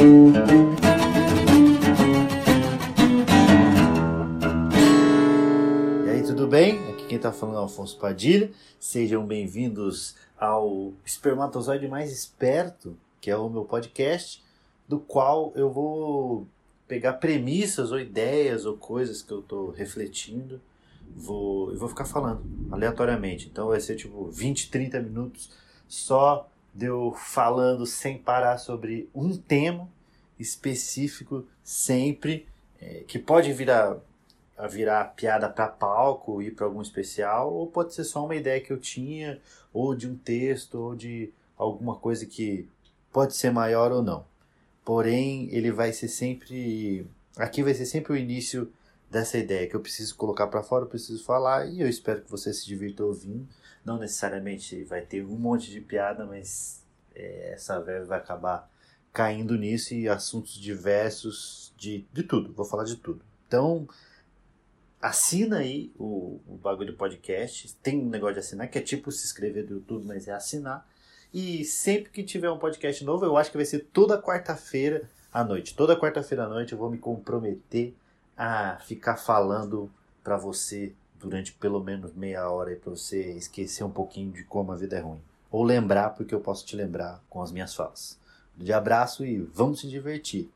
E aí, tudo bem? Aqui quem está falando é Alfonso Padilha. Sejam bem-vindos ao Espermatozoide Mais Esperto, que é o meu podcast, do qual eu vou pegar premissas ou ideias ou coisas que eu estou refletindo. Vou, eu vou ficar falando aleatoriamente. Então vai ser tipo 20, 30 minutos só de eu falando sem parar sobre um tema específico sempre, é, que pode virar a virar piada para palco, ir para algum especial, ou pode ser só uma ideia que eu tinha, ou de um texto, ou de alguma coisa que pode ser maior ou não. Porém, ele vai ser sempre. Aqui vai ser sempre o início dessa ideia que eu preciso colocar para fora, eu preciso falar, e eu espero que você se divirta ouvindo. Não necessariamente vai ter um monte de piada, mas é, essa verba vai acabar caindo nisso e assuntos diversos de, de tudo. Vou falar de tudo. Então, assina aí o, o bagulho do podcast. Tem um negócio de assinar, que é tipo se inscrever do YouTube, mas é assinar. E sempre que tiver um podcast novo, eu acho que vai ser toda quarta-feira à noite. Toda quarta-feira à noite eu vou me comprometer a ficar falando para você durante pelo menos meia hora para você esquecer um pouquinho de como a vida é ruim. Ou lembrar, porque eu posso te lembrar com as minas falas. De abraço e vamos se divertir.